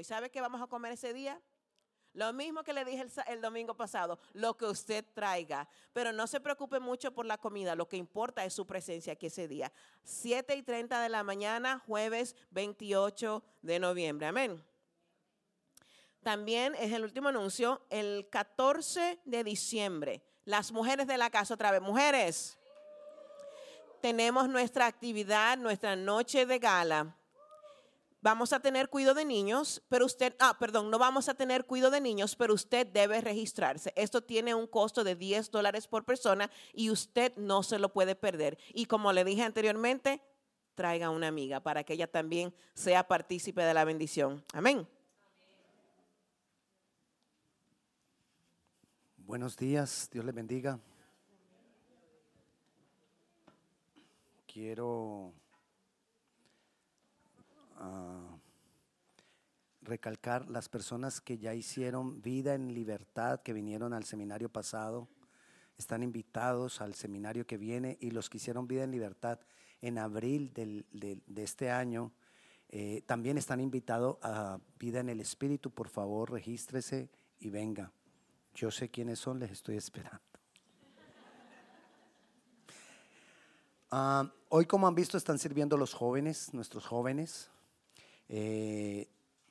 ¿Y sabe qué vamos a comer ese día? Lo mismo que le dije el, domingo pasado, lo que usted traiga. Pero no se preocupe mucho por la comida, lo que importa es su presencia aquí ese día. 7 y 30 de la mañana, jueves 28 de noviembre. Amén. También es el último anuncio, el 14 de diciembre. Las mujeres de la casa, otra vez, mujeres. Tenemos nuestra actividad, nuestra noche de gala. Vamos a tener cuidado de niños, pero usted, ah, perdón, no vamos a tener cuidado de niños, pero usted debe registrarse. Esto tiene un costo de 10 dólares por persona y usted no se lo puede perder. Y como le dije anteriormente, traiga una amiga para que ella también sea partícipe de la bendición. Amén. Buenos días, Dios les bendiga. Quiero recalcar las personas que ya hicieron vida en libertad, que vinieron al seminario pasado, están invitados al seminario que viene y los que hicieron vida en libertad en abril del- de este año. eh, también están invitados a Vida en el Espíritu. Por favor, regístrese y venga. Yo sé quiénes son, les estoy esperando. Ah, hoy, como han visto, están sirviendo los jóvenes, nuestros jóvenes. Eh,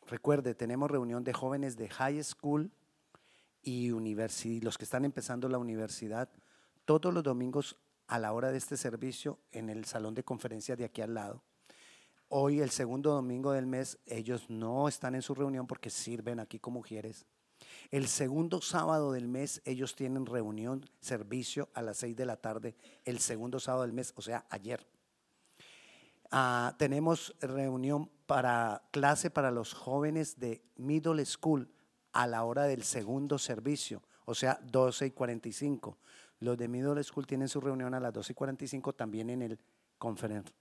recuerde, tenemos reunión de jóvenes de high school y universidad, los que están empezando la universidad, todos los domingos a la hora de este servicio en el salón de conferencias de aquí al lado. Hoy, el segundo domingo del mes, ellos no están en su reunión porque sirven aquí como mujeres. El segundo sábado del mes ellos tienen reunión, servicio a las 6 de la tarde, el segundo sábado del mes, o sea, ayer. Ah, tenemos reunión para clase para los jóvenes de middle school a la hora del segundo servicio, o sea, 12 y 45. Los de middle school tienen su reunión a las 12 y 45 también en el conferen-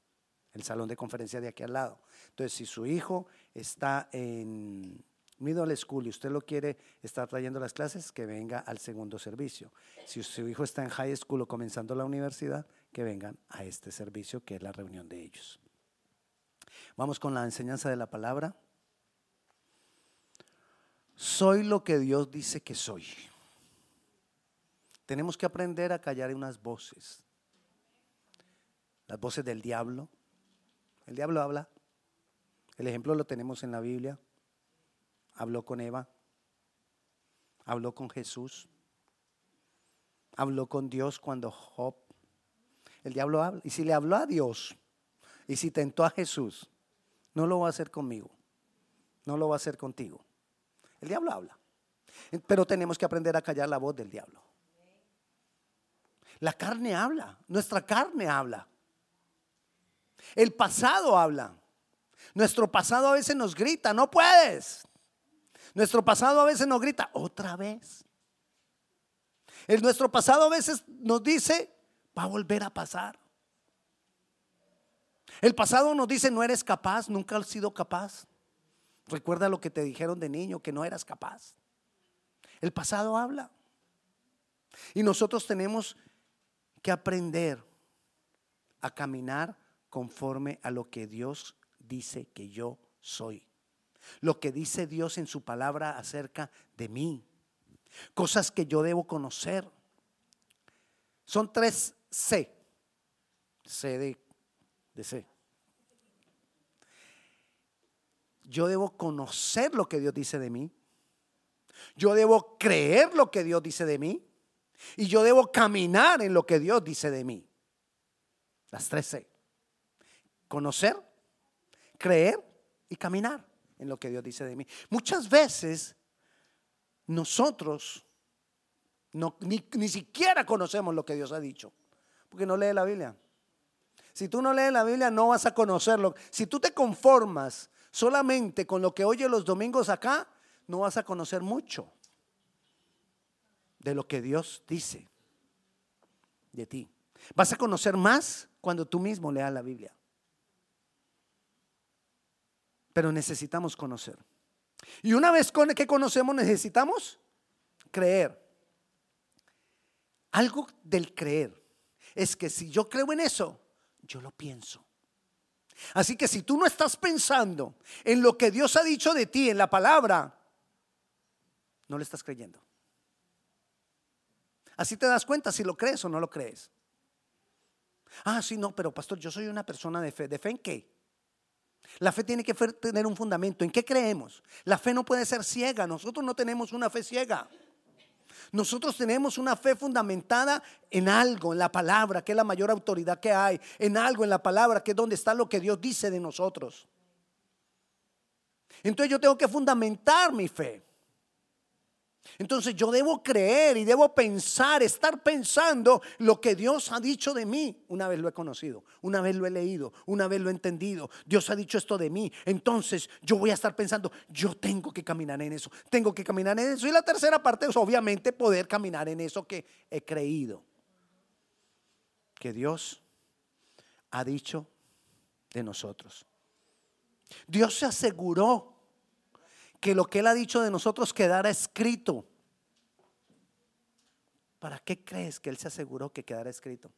el salón de conferencia de aquí al lado. Entonces, si su hijo está en middle school y usted lo quiere estar trayendo las clases, que venga al segundo servicio. Si su hijo está en high school o comenzando la universidad, que vengan a este servicio que es la reunión de ellos. Vamos con la enseñanza de la palabra. Soy lo que Dios dice que soy. Tenemos que aprender a callar unas voces. Las voces del diablo. El diablo habla. El ejemplo lo tenemos en la Biblia. Habló con Eva. Habló con Jesús. Habló con Dios cuando Job. El diablo habla. Y si le habló a Dios y si tentó a Jesús, no lo va a hacer conmigo. No lo va a hacer contigo. El diablo habla. Pero tenemos que aprender a callar la voz del diablo. La carne habla. Nuestra carne habla. El pasado habla. Nuestro pasado a veces nos grita, no puedes. Nuestro pasado a veces nos grita, otra vez. El nuestro pasado a veces nos dice, va a volver a pasar. El pasado nos dice, no eres capaz, nunca has sido capaz. Recuerda lo que te dijeron de niño, que no eras capaz. El pasado habla. Y nosotros tenemos que aprender a caminar conforme a lo que Dios dice que yo soy. Lo que dice Dios en su palabra acerca de mí. Cosas que yo debo conocer. Son tres C. C de, C. Yo debo conocer lo que Dios dice de mí. Yo debo creer lo que Dios dice de mí. Y yo debo caminar en lo que Dios dice de mí. Las tres C. Conocer, creer y caminar en lo que Dios dice de mí. Muchas veces nosotros no, ni, ni siquiera conocemos lo que Dios ha dicho, porque no lee la Biblia. Si tú no lees la Biblia no vas a conocerlo. Si tú te conformas solamente con lo que oyes los domingos acá, no vas a conocer mucho de lo que Dios dice de ti. Vas a conocer más cuando tú mismo leas la Biblia. Pero necesitamos conocer. Y una vez que conocemos, necesitamos creer. Algo del creer es que si yo creo en eso, yo lo pienso. Así que si tú no estás pensando en lo que Dios ha dicho de ti, en la palabra, no le estás creyendo. Así te das cuenta si lo crees o no lo crees. Ah, sí, no, pero pastor, yo soy una persona de fe. ¿De fe en qué? La fe tiene que tener un fundamento. ¿En qué creemos? La fe no puede ser ciega. Nosotros no tenemos una fe ciega. Nosotros tenemos una fe fundamentada en algo, en la palabra, que es la mayor autoridad que hay, en algo, en la palabra, que es donde está lo que Dios dice de nosotros. Entonces yo tengo que fundamentar mi fe. Entonces yo debo creer y debo pensar, estar pensando lo que Dios ha dicho de mí. Una vez lo he conocido, una vez lo he leído, una vez lo he entendido. Dios ha dicho esto de mí. Entonces yo voy a estar pensando, yo tengo que caminar en eso, tengo que caminar en eso. Y la tercera parte es obviamente poder caminar en eso que he creído. Que Dios ha dicho de nosotros. Dios se aseguró que lo que Él ha dicho de nosotros quedara escrito. ¿Para qué crees que Él se aseguró que quedara escrito?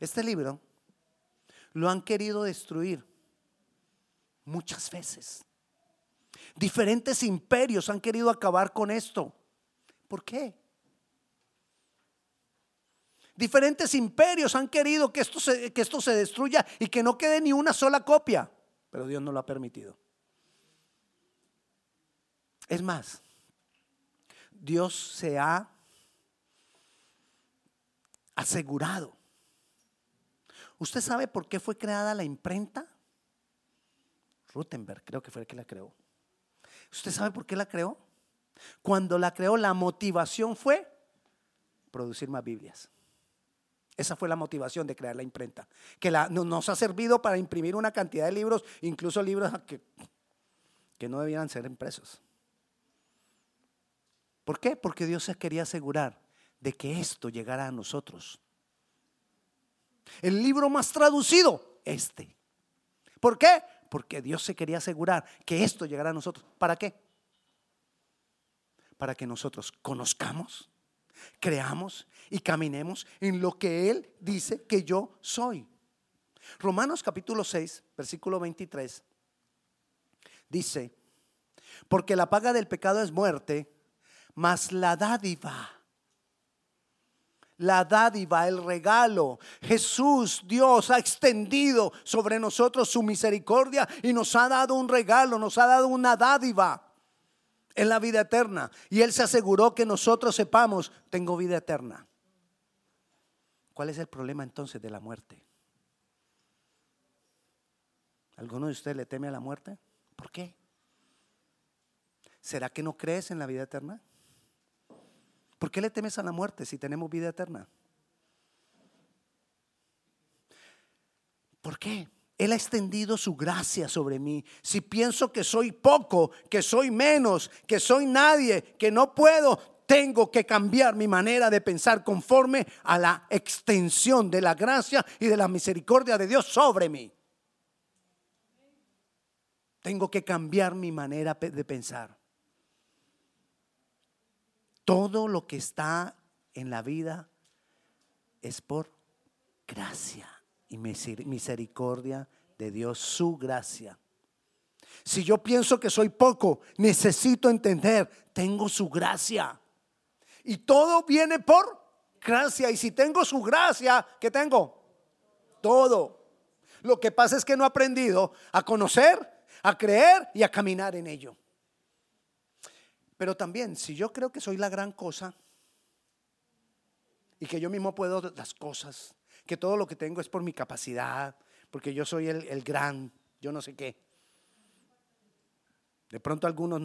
Este libro lo han querido destruir muchas veces. Diferentes imperios han querido acabar con esto. ¿Por qué? Diferentes imperios han querido que esto, se, que esto se destruya y que no quede ni una sola copia, pero Dios no lo ha permitido. Es más, Dios se ha asegurado. ¿Usted sabe por qué fue creada la imprenta? Rutenberg creo que fue el que la creó. ¿Usted sabe por qué la creó? Cuando la creó, la motivación fue producir más Biblias. Esa fue la motivación de crear la imprenta, que nos ha servido para imprimir una cantidad de libros, incluso libros que, que no debieran ser impresos. ¿Por qué? Porque Dios se quería asegurar de que esto llegara a nosotros. El libro más traducido, este. ¿Por qué? Porque Dios se quería asegurar que esto llegara a nosotros. ¿Para qué? Para que nosotros conozcamos, creamos y caminemos en lo que Él dice que yo soy. Romanos capítulo 6, versículo 23, dice, porque la paga del pecado es muerte mas la dádiva, la dádiva, el regalo. Jesús, Dios, ha extendido sobre nosotros su misericordia y nos ha dado un regalo, nos ha dado una dádiva en la vida eterna. Y Él se aseguró que nosotros sepamos, tengo vida eterna. ¿Cuál es el problema entonces de la muerte? ¿Alguno de ustedes le teme a la muerte? ¿Por qué? ¿Será que no crees en la vida eterna? ¿Por qué le temes a la muerte si tenemos vida eterna? ¿Por qué? Él ha extendido su gracia sobre mí. Si pienso que soy poco, que soy menos, que soy nadie, que no puedo, tengo que cambiar mi manera de pensar conforme a la extensión de la gracia y de la misericordia de Dios sobre mí. Tengo que cambiar mi manera de pensar. Todo lo que está en la vida es por gracia y misericordia de Dios, su gracia. Si yo pienso que soy poco, necesito entender, tengo su gracia. Y todo viene por gracia. Y si tengo su gracia, ¿qué tengo? Todo. Lo que pasa es que no he aprendido a conocer, a creer y a caminar en ello. Pero también, si yo creo que soy la gran cosa y que yo mismo puedo las cosas, que todo lo que tengo es por mi capacidad, porque yo soy el, gran, yo no sé qué. De pronto algunos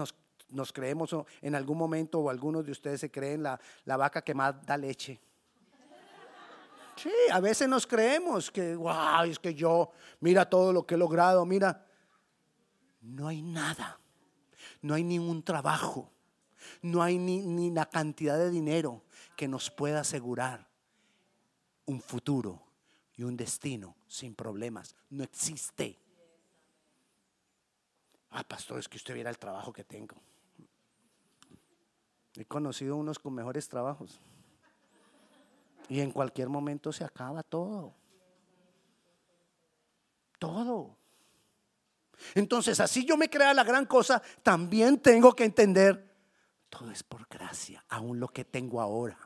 nos, creemos en algún momento o algunos de ustedes se creen la, la vaca que más da leche. Sí, a veces nos creemos que, wow, es que yo, mira todo lo que he logrado, mira. No hay nada, no hay ningún trabajo, no hay ni, la cantidad de dinero que nos pueda asegurar un futuro y un destino sin problemas. No existe. Ah, pastor, es que usted viera el trabajo que tengo. He conocido unos con mejores trabajos. Y en cualquier momento se acaba todo. Todo. Entonces, así yo me crea la gran cosa, también tengo que entender, todo es por gracia, aún lo que tengo ahora,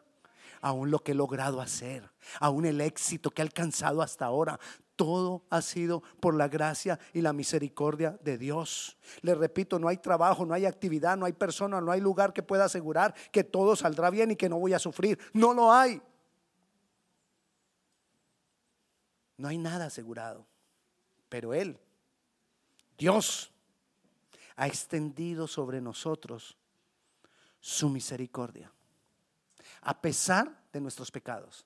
aún lo que he logrado hacer, aún el éxito que he alcanzado hasta ahora, todo ha sido por la gracia y la misericordia de Dios. Le repito, no hay trabajo, no hay actividad, no hay persona, no hay lugar que pueda asegurar que todo saldrá bien y que no voy a sufrir. No lo hay. No hay nada asegurado. Pero Él, Dios, ha extendido sobre nosotros su misericordia. A pesar de nuestros pecados.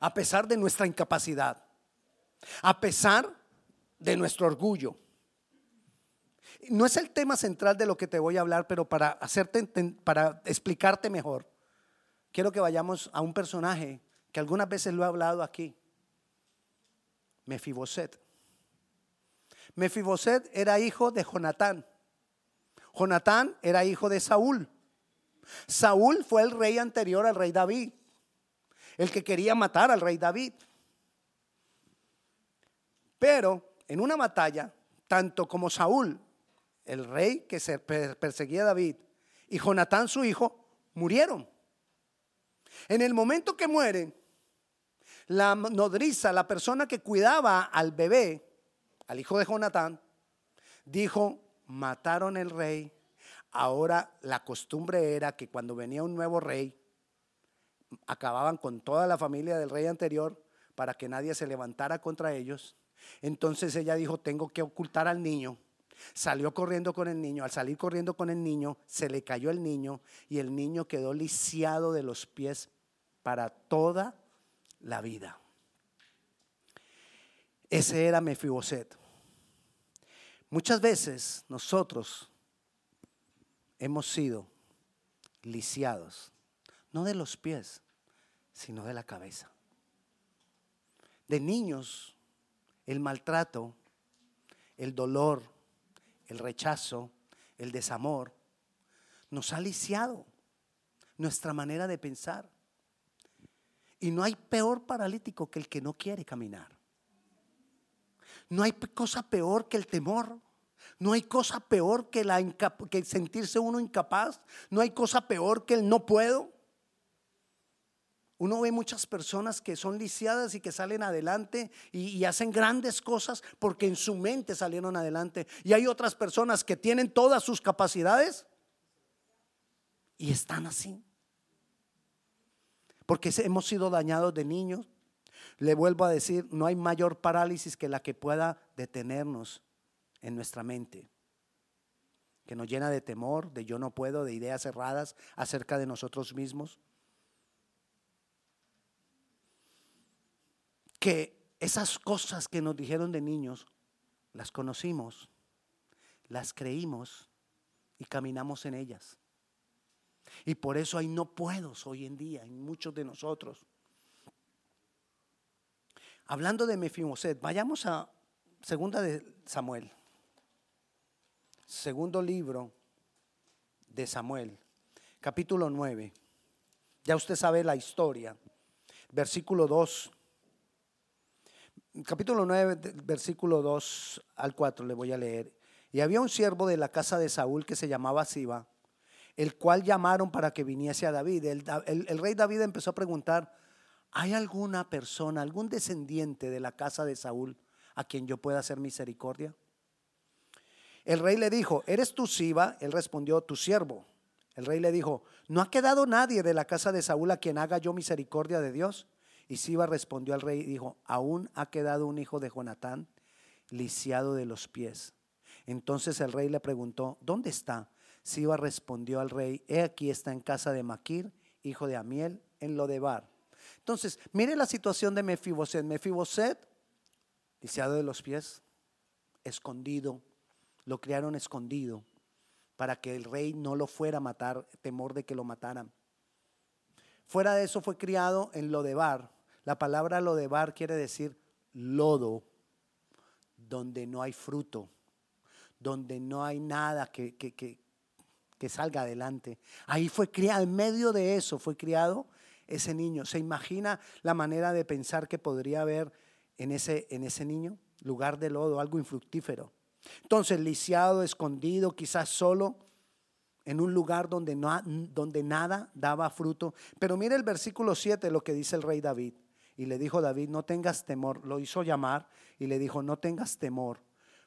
A pesar de nuestra incapacidad a pesar de nuestro orgullo. No es el tema central de lo que te voy a hablar, pero para hacerte para explicarte mejor, quiero que vayamos a un personaje que algunas veces lo he hablado aquí. Mefiboset. Mefiboset era hijo de Jonatán. Jonatán era hijo de Saúl. Saúl fue el rey anterior al rey David, el que quería matar al rey David. Pero en una batalla, tanto como Saúl, el rey que se perseguía a David, y Jonatán su hijo, murieron. En el momento que mueren, la nodriza, la persona que cuidaba al bebé, al hijo de Jonatán, dijo, mataron el rey. Ahora la costumbre era que cuando venía un nuevo rey, acababan con toda la familia del rey anterior para que nadie se levantara contra ellos entonces ella dijo, tengo que ocultar al niño. Salió corriendo con el niño. Al salir corriendo con el niño, se le cayó el niño y el niño quedó lisiado de los pies para toda la vida. Ese era Mefiboset. Muchas veces nosotros hemos sido lisiados, no de los pies, sino de la cabeza. De niños el maltrato, el dolor, el rechazo, el desamor, nos ha lisiado nuestra manera de pensar. Y no hay peor paralítico que el que no quiere caminar. No hay cosa peor que el temor. No hay cosa peor que, sentirse uno incapaz. No hay cosa peor que el no puedo. Uno ve muchas personas que son lisiadas y que salen adelante y, hacen grandes cosas porque en su mente salieron adelante. Y hay otras personas que tienen todas sus capacidades y están así. Porque hemos sido dañados de niños. Le vuelvo a decir, no hay mayor parálisis que la que pueda detenernos en nuestra mente. Que nos llena de temor, de yo no puedo, de ideas cerradas acerca de nosotros mismos. que esas cosas que nos dijeron de niños, las conocimos, las creímos y caminamos en ellas. Y por eso hay no puedos hoy en día en muchos de nosotros. Hablando de Mefiboset, vayamos a segunda de Samuel. Segundo libro de Samuel, capítulo 9. Ya usted sabe la historia. Versículo 2 capítulo 9, versículo 2 al 4 le voy a leer. Y había un siervo de la casa de Saúl que se llamaba Siba, el cual llamaron para que viniese a David. El, rey David empezó a preguntar, ¿hay alguna persona, algún descendiente de la casa de Saúl a quien yo pueda hacer misericordia? El rey le dijo, ¿eres tú Siba? Él respondió, tu siervo. El rey le dijo, ¿no ha quedado nadie de la casa de Saúl a quien haga yo misericordia de Dios? Y Siba respondió al rey y dijo, aún ha quedado un hijo de Jonatán lisiado de los pies. Entonces el rey le preguntó, ¿dónde está? Siba respondió al rey, he aquí está en casa de Maquir, hijo de Amiel, en Lodebar. Entonces, mire la situación de Mefiboset. Mefiboset, lisiado de los pies, escondido, lo criaron escondido para que el rey no lo fuera a matar, temor de que lo mataran. Fuera de eso fue criado en Lodebar, la palabra lodebar quiere decir lodo, donde no hay fruto, donde no hay nada que, que, salga adelante. Ahí fue criado, en medio de eso fue criado ese niño. ¿Se imagina la manera de pensar que podría haber en ese, en ese niño? lugar de lodo, algo infructífero. Entonces, lisiado, escondido, quizás solo, en un lugar donde, no, donde nada daba fruto. Pero mire el versículo 7, lo que dice el rey David. Y le dijo David, no tengas temor. Lo hizo llamar y le dijo, no tengas temor,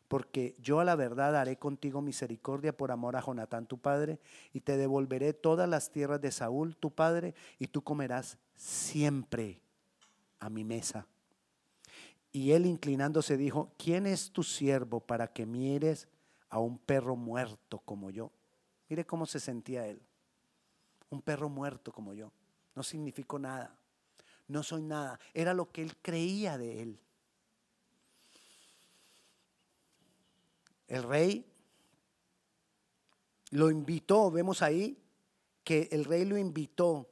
porque yo a la verdad haré contigo misericordia por amor a Jonatán tu padre, y te devolveré todas las tierras de Saúl tu padre, y tú comerás siempre a mi mesa. Y él inclinándose dijo, ¿quién es tu siervo para que mires a un perro muerto como yo? Mire cómo se sentía él. Un perro muerto como yo. No significó nada. No soy nada. Era lo que él creía de él. El rey lo invitó, vemos ahí que el rey lo invitó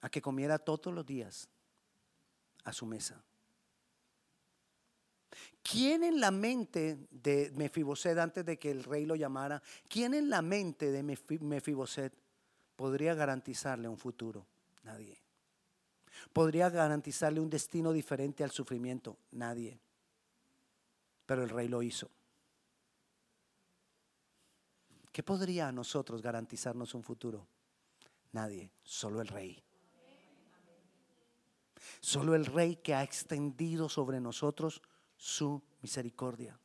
a que comiera todos los días a su mesa. ¿Quién en la mente de Mefiboset antes de que el rey lo llamara, quién en la mente de Mefiboset podría garantizarle un futuro? Nadie. ¿Podría garantizarle un destino diferente al sufrimiento? Nadie. Pero el rey lo hizo. ¿Qué podría a nosotros garantizarnos un futuro? Nadie, solo el rey. Solo el rey que ha extendido sobre nosotros su misericordia.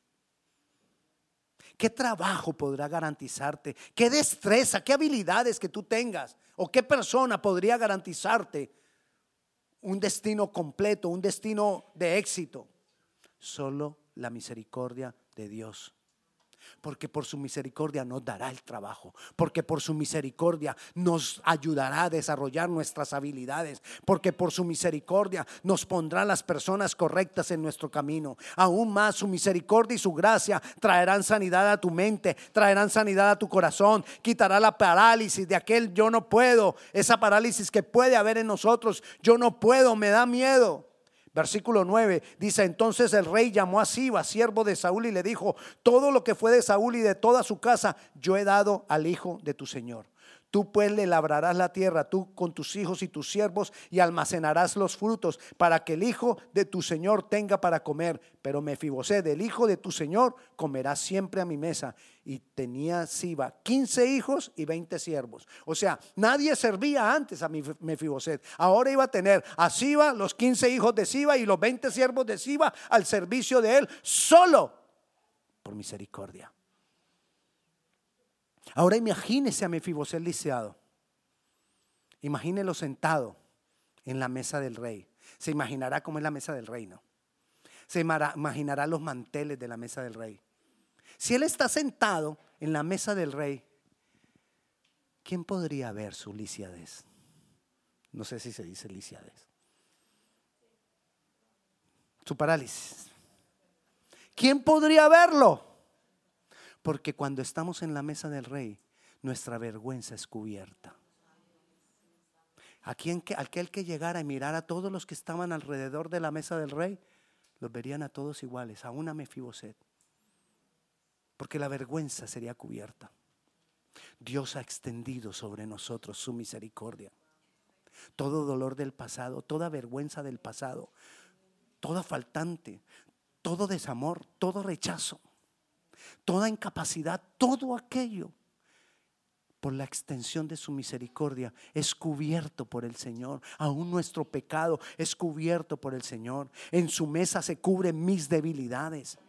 ¿Qué trabajo podrá garantizarte? ¿Qué destreza, qué habilidades que tú tengas? ¿O qué persona podría garantizarte un destino completo, un destino de éxito? Solo la misericordia de Dios porque por su misericordia nos dará el trabajo, porque por su misericordia nos ayudará a desarrollar nuestras habilidades, porque por su misericordia nos pondrá las personas correctas en nuestro camino. Aún más su misericordia y su gracia traerán sanidad a tu mente, traerán sanidad a tu corazón, quitará la parálisis de aquel yo no puedo, esa parálisis que puede haber en nosotros, yo no puedo, me da miedo. Versículo 9 dice, entonces el rey llamó a Siba, siervo de Saúl, y le dijo, todo lo que fue de Saúl y de toda su casa, yo he dado al hijo de tu Señor. Tú pues le labrarás la tierra, tú con tus hijos y tus siervos, y almacenarás los frutos, para que el hijo de tu Señor tenga para comer. Pero Mefiboset, el hijo de tu Señor, comerá siempre a mi mesa. Y tenía Siba 15 hijos y 20 siervos. O sea, nadie servía antes a Mefiboset. Ahora iba a tener a Siba, los 15 hijos de Siba y los 20 siervos de Siba al servicio de él, solo por misericordia. Ahora imagínese a Mefiboset lisiado. Imagínelo sentado en la mesa del rey. Se imaginará cómo es la mesa del reino. Se imaginará los manteles de la mesa del rey. Si él está sentado en la mesa del rey, ¿quién podría ver su lisiadez? No sé si se dice lisiadez. Su parálisis. ¿Quién podría verlo? Porque cuando estamos en la mesa del rey, nuestra vergüenza es cubierta. aquel que llegara y mirara a todos los que estaban alrededor de la mesa del rey, los verían a todos iguales, aún a Mefiboset. Porque la vergüenza sería cubierta. Dios ha extendido sobre nosotros su misericordia. Todo dolor del pasado, toda vergüenza del pasado, toda faltante, todo desamor, todo rechazo toda incapacidad, todo aquello, por la extensión de su misericordia, es cubierto por el Señor. Aún nuestro pecado es cubierto por el Señor. En su mesa se cubren mis debilidades.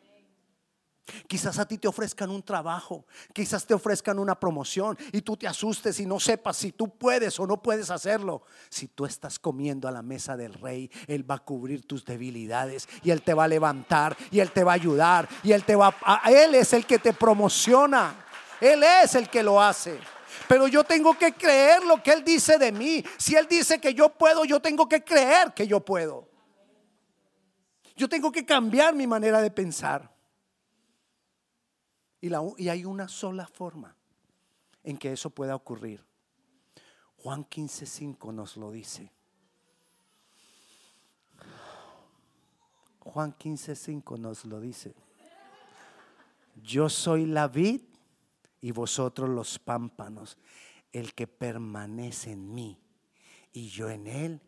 Quizás a ti te ofrezcan un trabajo, quizás te ofrezcan una promoción y tú te asustes y no sepas si tú puedes o no puedes hacerlo. Si tú estás comiendo a la mesa del rey, Él va a cubrir tus debilidades y Él te va a levantar y Él te va a ayudar y Él te va a... Él es el que te promociona, Él es el que lo hace. Pero yo tengo que creer lo que Él dice de mí. Si Él dice que yo puedo, yo tengo que creer que yo puedo. Yo tengo que cambiar mi manera de pensar. Y, hay una sola forma en que eso pueda ocurrir. Juan 15:5 nos lo dice. Juan 15:5 nos lo dice. Yo soy la vid y vosotros los pámpanos. El que permanece en mí y yo en él,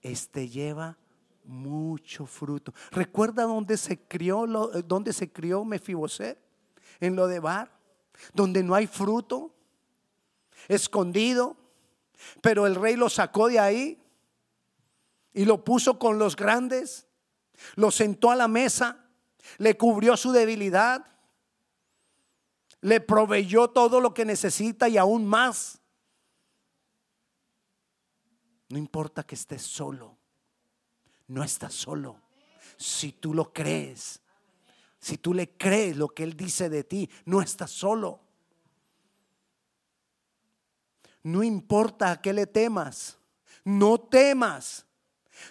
este lleva mucho fruto. ¿Recuerda dónde se crió, eh, dónde se crió Mefiboset? En lo de Bar, donde no hay fruto, escondido, pero el rey lo sacó de ahí y lo puso con los grandes, lo sentó a la mesa, le cubrió su debilidad, le proveyó todo lo que necesita y aún más. No importa que estés solo, no estás solo. Si tú lo crees, si tú le crees lo que Él dice de ti, no estás solo. No importa a qué le temas, no temas.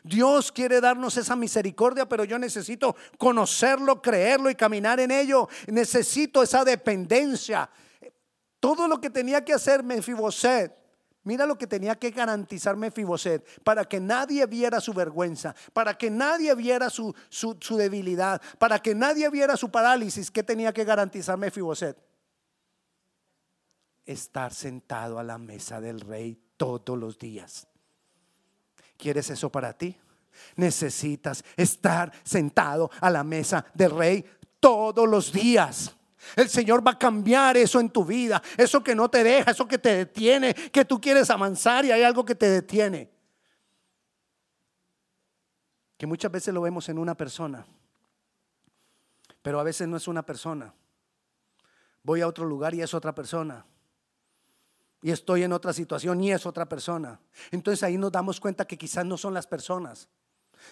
Dios quiere darnos esa misericordia, pero yo necesito conocerlo, creerlo y caminar en ello. Necesito esa dependencia. Todo lo que tenía que hacer Mefiboset, mira lo que tenía que garantizar Mefiboset, para que nadie viera su vergüenza, para que nadie viera su, su, debilidad, para que nadie viera su parálisis. ¿Qué tenía que garantizar Mefiboset? Estar sentado a la mesa del rey todos los días. ¿Quieres eso para ti? Necesitas estar sentado a la mesa del rey todos los días. El Señor va a cambiar eso en tu vida, eso que no te deja, eso que te detiene, que tú quieres avanzar y hay algo que te detiene. Que muchas veces lo vemos en una persona, pero a veces no es una persona. Voy a otro lugar y es otra persona y estoy en otra situación y es otra persona. Entonces ahí nos damos cuenta que quizás no son las personas,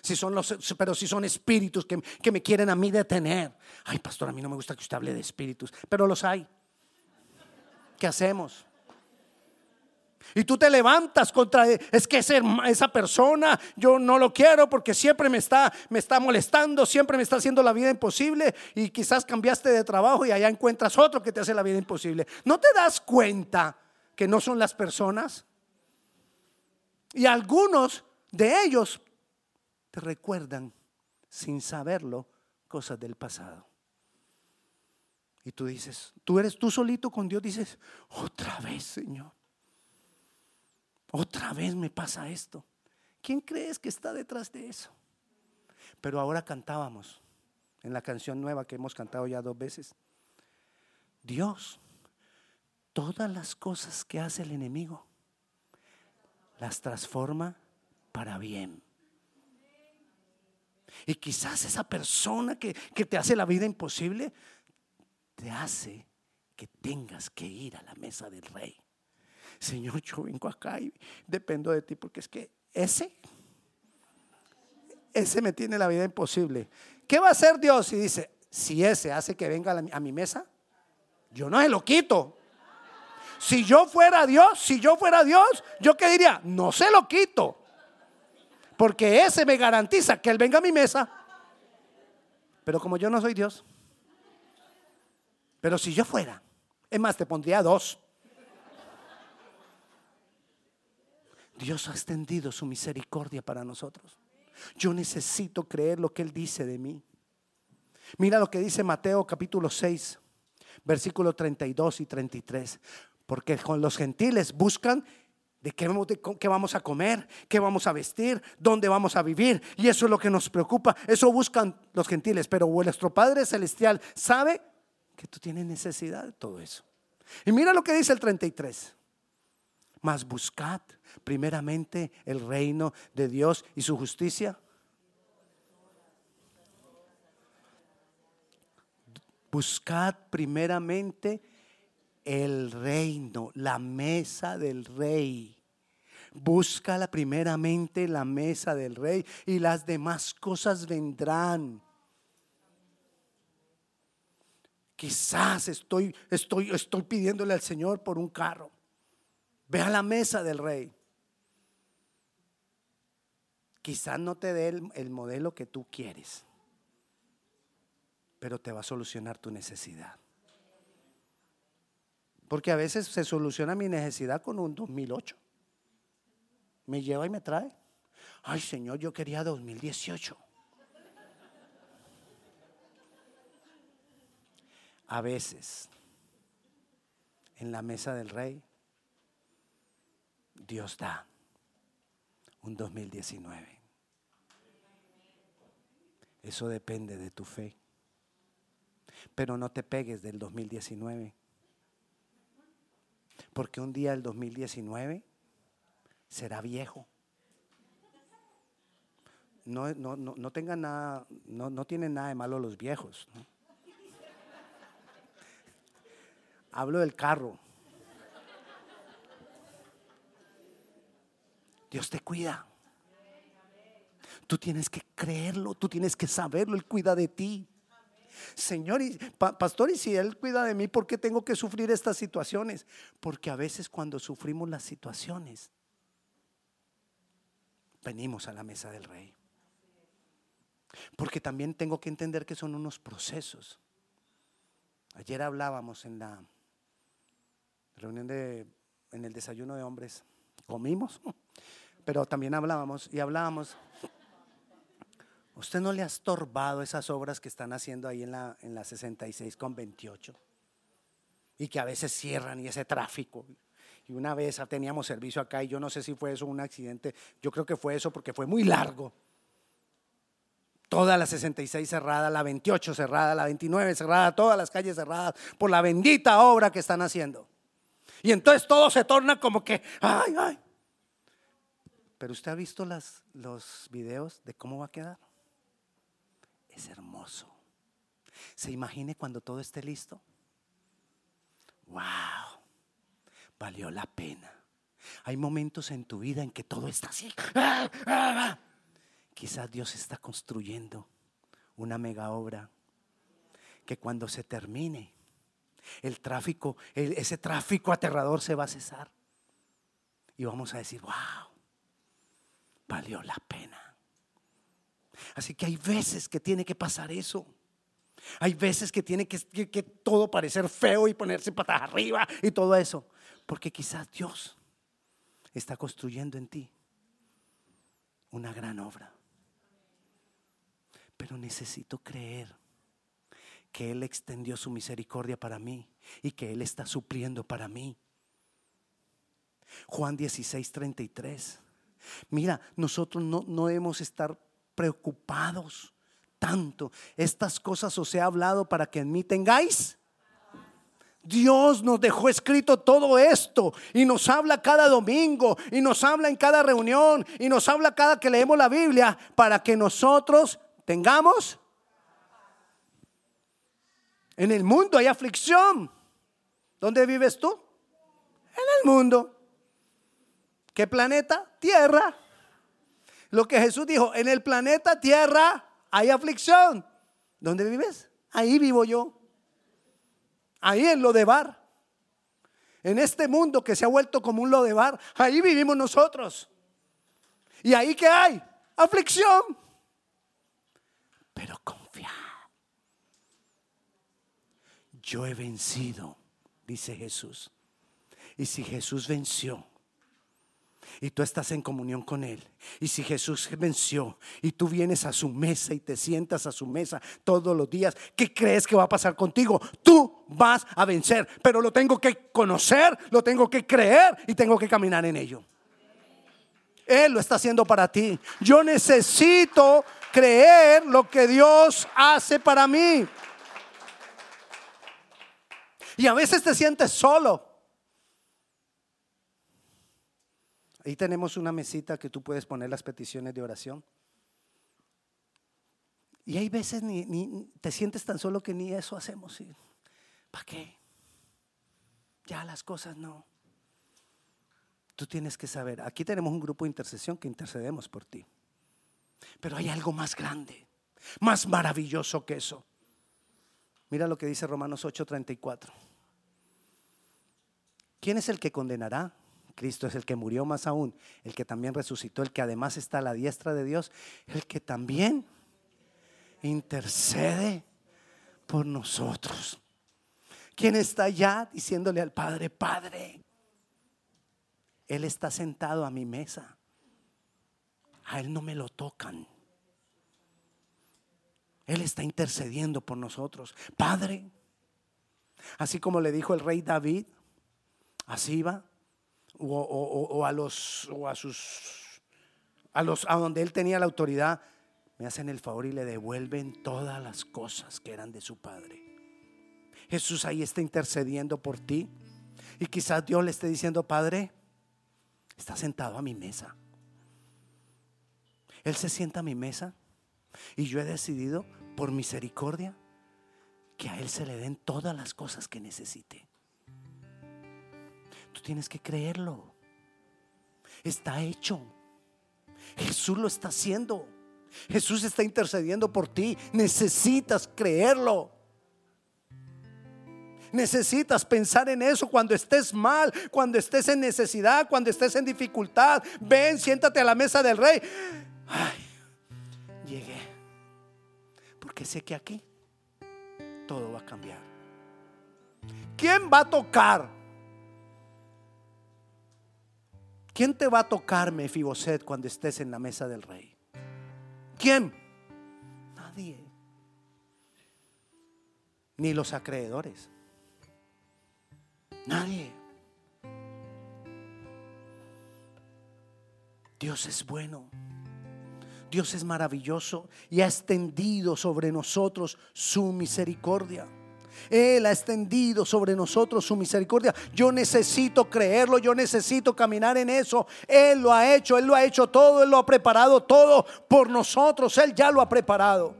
si son los, pero si son espíritus que, que me quieren a mí detener. Ay, pastor, a mí no me gusta que usted hable de espíritus, pero los hay. ¿Qué hacemos? Y tú te levantas contra es que esa persona yo no lo quiero porque siempre me está me está molestando, siempre me está haciendo la vida imposible y quizás cambiaste de trabajo y allá encuentras otro que te hace la vida imposible. ¿No te das cuenta que no son las personas? Y algunos de ellos te recuerdan sin saberlo cosas del pasado. Y tú dices, tú eres tú solito con Dios, dices, otra vez, Señor. Otra vez me pasa esto. ¿Quién crees que está detrás de eso? Pero ahora cantábamos en la canción nueva que hemos cantado ya dos veces. Dios, todas las cosas que hace el enemigo, las transforma para bien. Y quizás esa persona que, que te hace la vida imposible, te hace que tengas que ir a la mesa del rey. Señor, yo vengo acá y dependo de ti porque es que ese, ese me tiene la vida imposible. ¿Qué va a hacer Dios? Y dice, si ese hace que venga a, mi mesa, yo no se lo quito. Si yo fuera Dios, si yo fuera Dios, yo qué diría, no se lo quito. Porque ese me garantiza que él venga a mi mesa. Pero como yo no soy Dios, pero si yo fuera, es más, te pondría dos. Dios ha extendido su misericordia para nosotros. Yo necesito creer lo que Él dice de mí. Mira lo que dice Mateo capítulo 6, versículo 32 y 33. Porque con los gentiles buscan de qué, qué vamos a comer, qué vamos a vestir, dónde vamos a vivir. Y eso es lo que nos preocupa. Eso buscan los gentiles. Pero vuestro Padre Celestial sabe que tú tienes necesidad de todo eso. Y mira lo que dice el 33. Mas buscad primeramente el reino de Dios y su justicia. Buscad primeramente el reino, la mesa del rey. Búscala primeramente la mesa del rey y las demás cosas vendrán. Quizás estoy, estoy, estoy pidiéndole al Señor por un carro. Ve a la mesa del rey. Quizás no te dé el, el modelo que tú quieres, pero te va a solucionar tu necesidad. Porque a veces se soluciona mi necesidad con un 2008. Me lleva y me trae. Ay, Señor, yo quería 2018. A veces, en la mesa del rey, Dios da un 2019. Eso depende de tu fe. Pero no te pegues del 2019. Porque un día el 2019 será viejo. No, no, no, no tengan nada, no, no tienen nada de malo los viejos. Hablo del carro. Dios te cuida. Tú tienes que creerlo, tú tienes que saberlo, Él cuida de ti. Señor, y, pastor, y si Él cuida de mí, ¿por qué tengo que sufrir estas situaciones? Porque a veces cuando sufrimos las situaciones, venimos a la mesa del rey. Porque también tengo que entender que son unos procesos. Ayer hablábamos en la reunión de, en el desayuno de hombres, comimos, pero también hablábamos y hablábamos. ¿Usted no le ha estorbado esas obras que están haciendo ahí en la, en la 66 con 28? Y que a veces cierran y ese tráfico. Y una vez teníamos servicio acá y yo no sé si fue eso un accidente. Yo creo que fue eso porque fue muy largo. Toda la 66 cerrada, la 28 cerrada, la 29 cerrada, todas las calles cerradas por la bendita obra que están haciendo. Y entonces todo se torna como que, ay, ay. Pero usted ha visto las, los videos de cómo va a quedar. Es hermoso. Se imagine cuando todo esté listo. Wow, valió la pena. Hay momentos en tu vida en que todo está así. Quizás Dios está construyendo una mega obra que cuando se termine, el tráfico, ese tráfico aterrador se va a cesar. Y vamos a decir, wow, valió la pena. Así que hay veces que tiene que pasar eso. Hay veces que tiene que, todo parecer feo y ponerse patas arriba y todo eso. Porque quizás Dios está construyendo en ti una gran obra. Pero necesito creer que Él extendió su misericordia para mí y que Él está supliendo para mí. Juan 16, 33. Mira, nosotros no, no debemos estar preocupados tanto. Estas cosas os he hablado para que en mí tengáis. Dios nos dejó escrito todo esto y nos habla cada domingo y nos habla en cada reunión y nos habla cada que leemos la Biblia para que nosotros tengamos. En el mundo hay aflicción. ¿Dónde vives tú? En el mundo. ¿Qué planeta? Tierra. Lo que Jesús dijo, en el planeta Tierra hay aflicción. ¿Dónde vives? Ahí vivo yo. Ahí en lo de bar. En este mundo que se ha vuelto como un lo de bar, ahí vivimos nosotros. ¿Y ahí qué hay? Aflicción. Pero confía. Yo he vencido, dice Jesús. Y si Jesús venció, y tú estás en comunión con Él. Y si Jesús venció y tú vienes a su mesa y te sientas a su mesa todos los días, ¿qué crees que va a pasar contigo? Tú vas a vencer, pero lo tengo que conocer, lo tengo que creer y tengo que caminar en ello. Él lo está haciendo para ti. Yo necesito creer lo que Dios hace para mí. Y a veces te sientes solo. Ahí tenemos una mesita que tú puedes poner las peticiones de oración. Y hay veces ni, te sientes tan solo que ni eso hacemos. ¿Para qué? Ya las cosas no. Tú tienes que saber, aquí tenemos un grupo de intercesión que intercedemos por ti. Pero hay algo más grande, más maravilloso que eso. Mira lo que dice Romanos 8:34. ¿Quién es el que condenará? Cristo es el que murió más aún, el que también resucitó, el que además está a la diestra de Dios, el que también intercede por nosotros. ¿Quién está allá diciéndole al Padre, Padre? Él está sentado a mi mesa. A Él no me lo tocan. Él está intercediendo por nosotros. Padre, así como le dijo el rey David, así va o, a los o a sus a los a donde él tenía la autoridad, me hacen el favor y le devuelven todas las cosas que eran de su padre. Jesús ahí está intercediendo por ti. Y quizás Dios le esté diciendo, Padre, está sentado a mi mesa. Él se sienta a mi mesa y yo he decidido, por misericordia, que a Él se le den todas las cosas que necesite. Tú tienes que creerlo. Está hecho. Jesús lo está haciendo. Jesús está intercediendo por ti. Necesitas creerlo. Necesitas pensar en eso cuando estés mal, cuando estés en necesidad, cuando estés en dificultad. Ven, siéntate a la mesa del rey. Ay, llegué. Porque sé que aquí todo va a cambiar. ¿Quién va a tocar? ¿Quién te va a tocar, Mefiboset, cuando estés en la mesa del rey? ¿Quién? Nadie. Ni los acreedores. Nadie. Dios es bueno. Dios es maravilloso y ha extendido sobre nosotros su misericordia. Él ha extendido sobre nosotros su misericordia. Yo necesito creerlo, yo necesito caminar en eso. Él lo ha hecho, Él lo ha hecho todo, Él lo ha preparado todo por nosotros. Él ya lo ha preparado.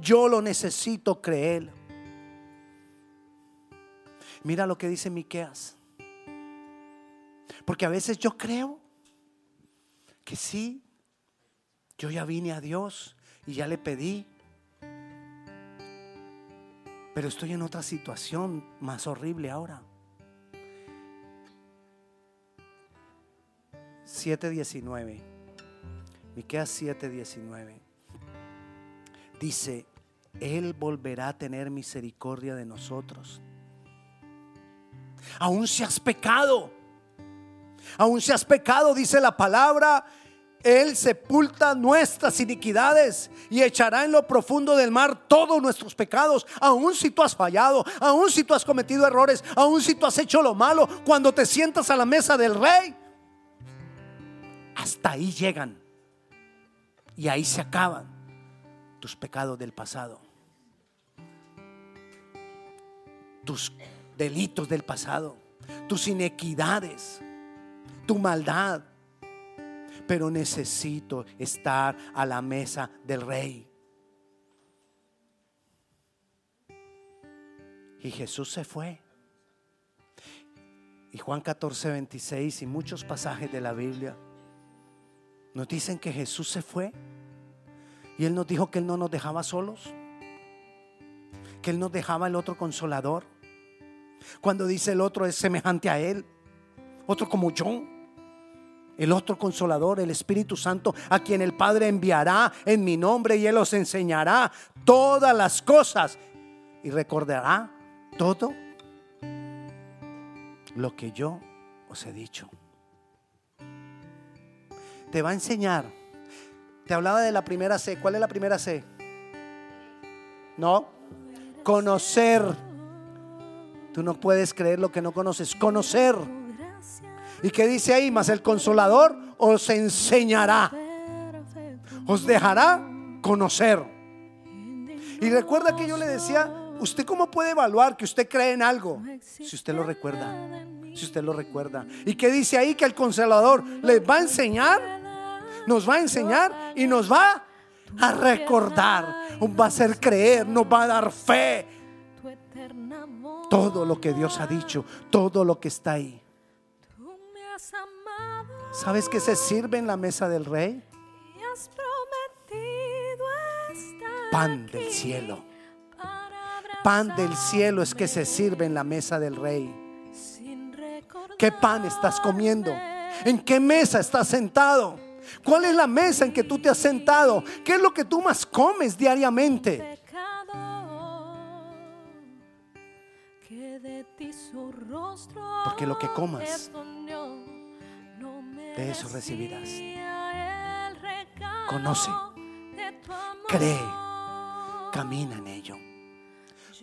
Yo lo necesito creer. Mira lo que dice Miqueas. Porque a veces yo creo que sí, yo ya vine a Dios y ya le pedí. Pero estoy en otra situación más horrible ahora. 7.19. Miqueas 7.19. Dice, Él volverá a tener misericordia de nosotros aún si has pecado, aún si has pecado, dice la palabra, Él sepulta nuestras iniquidades y echará en lo profundo del mar todos nuestros pecados, aún si tú has fallado, aún si tú has cometido errores, aún si tú has hecho lo malo, cuando te sientas a la mesa del rey, hasta ahí llegan y ahí se acaban tus pecados del pasado. Tus delitos del pasado, tus inequidades, tu maldad. Pero necesito estar a la mesa del rey. Y Jesús se fue. Y Juan 14, 26 y muchos pasajes de la Biblia nos dicen que Jesús se fue. Y Él nos dijo que Él no nos dejaba solos. Que Él nos dejaba el otro consolador cuando dice el otro es semejante a Él, otro como yo. El otro consolador, el Espíritu Santo, a quien el Padre enviará en mi nombre y Él os enseñará todas las cosas y recordará todo lo que yo os he dicho. Te va a enseñar. Te hablaba de la primera C. ¿Cuál es la primera C? No. Conocer Tú no puedes creer lo que no conoces, conocer. ¿Y qué dice ahí? Más el consolador os enseñará, os dejará conocer. Y recuerda que yo le decía, ¿usted cómo puede evaluar que usted cree en algo? Si usted lo recuerda, si usted lo recuerda. ¿Y qué dice ahí? Que el consolador les va a enseñar, nos va a enseñar y nos va a recordar, va a hacer creer, nos va a dar fe, todo lo que Dios ha dicho, todo lo que está ahí. ¿Sabes que se sirve en la mesa del rey? Pan del cielo. Pan del cielo es que se sirve en la mesa del rey. ¿Qué pan estás comiendo? ¿En qué mesa estás sentado? ¿Cuál es la mesa en que tú te has sentado? ¿Qué es lo que tú más comes diariamente? Porque lo que comas, de eso recibirás. Conoce, cree, camina en ello.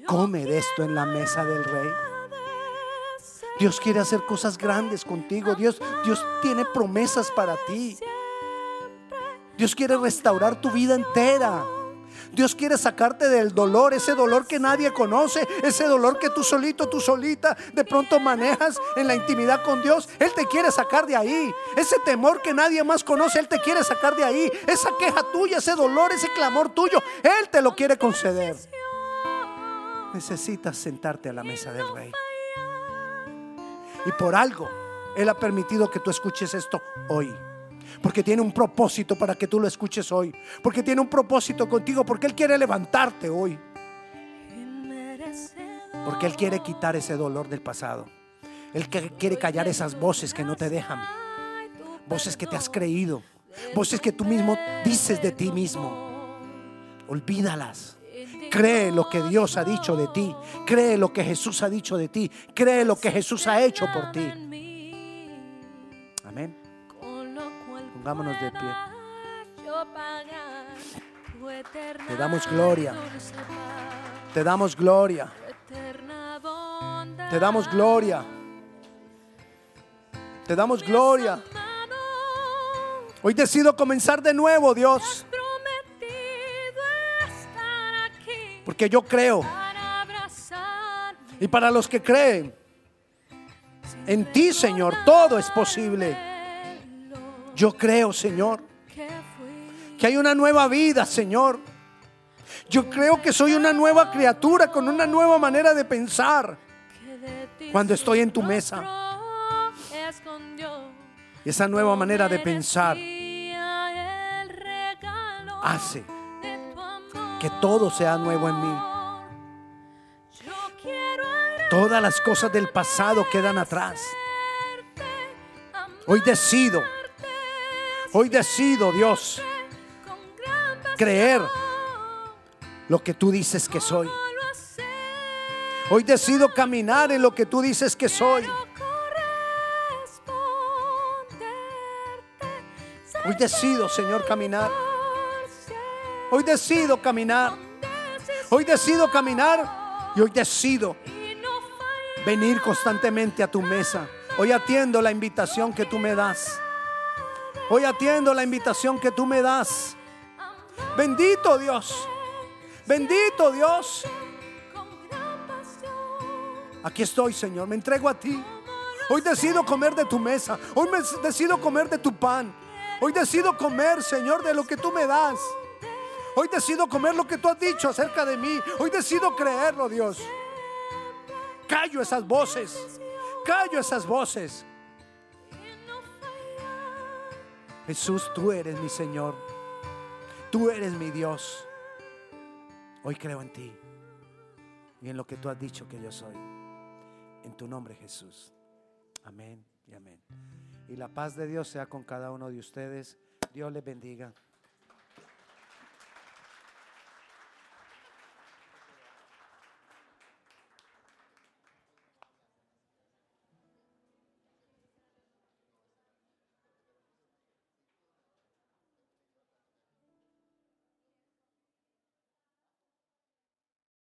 Come de esto en la mesa del rey. Dios quiere hacer cosas grandes contigo. Dios, Dios tiene promesas para ti. Dios quiere restaurar tu vida entera. Dios quiere sacarte del dolor, ese dolor que nadie conoce, ese dolor que tú solito, tú solita, de pronto manejas en la intimidad con Dios. Él te quiere sacar de ahí. Ese temor que nadie más conoce, Él te quiere sacar de ahí. Esa queja tuya, ese dolor, ese clamor tuyo, Él te lo quiere conceder. Necesitas sentarte a la mesa del Rey. Y por algo, Él ha permitido que tú escuches esto hoy. Porque tiene un propósito para que tú lo escuches hoy. Porque tiene un propósito contigo. Porque Él quiere levantarte hoy. Porque Él quiere quitar ese dolor del pasado. Él quiere callar esas voces que no te dejan. Voces que te has creído. Voces que tú mismo dices de ti mismo. Olvídalas. Cree lo que Dios ha dicho de ti. Cree lo que Jesús ha dicho de ti. Cree lo que Jesús ha hecho por ti. Amén. Pongámonos de pie. Te damos gloria. Te damos gloria. Te damos gloria. Te damos gloria. Hoy decido comenzar de nuevo, Dios. Porque yo creo. Y para los que creen, en ti, Señor, todo es posible. Yo creo, Señor, que hay una nueva vida, Señor. Yo creo que soy una nueva criatura con una nueva manera de pensar cuando estoy en tu mesa. Esa nueva manera de pensar hace que todo sea nuevo en mí. Todas las cosas del pasado quedan atrás. Hoy decido Hoy decido, Dios, creer lo que tú dices que soy. Hoy decido caminar en lo que tú dices que soy. Hoy decido, Señor, caminar. Hoy decido caminar. Hoy decido caminar y hoy decido venir constantemente a tu mesa. Hoy atiendo la invitación que tú me das. Hoy atiendo la invitación que tú me das. Bendito Dios. Bendito Dios. Aquí estoy, Señor. Me entrego a ti. Hoy decido comer de tu mesa. Hoy me decido comer de tu pan. Hoy decido comer, Señor, de lo que tú me das. Hoy decido comer lo que tú has dicho acerca de mí. Hoy decido creerlo, Dios. Callo esas voces. Callo esas voces. Jesús, tú eres mi Señor. Tú eres mi Dios. Hoy creo en ti y en lo que tú has dicho que yo soy. En tu nombre, Jesús. Amén y amén. Y la paz de Dios sea con cada uno de ustedes. Dios les bendiga.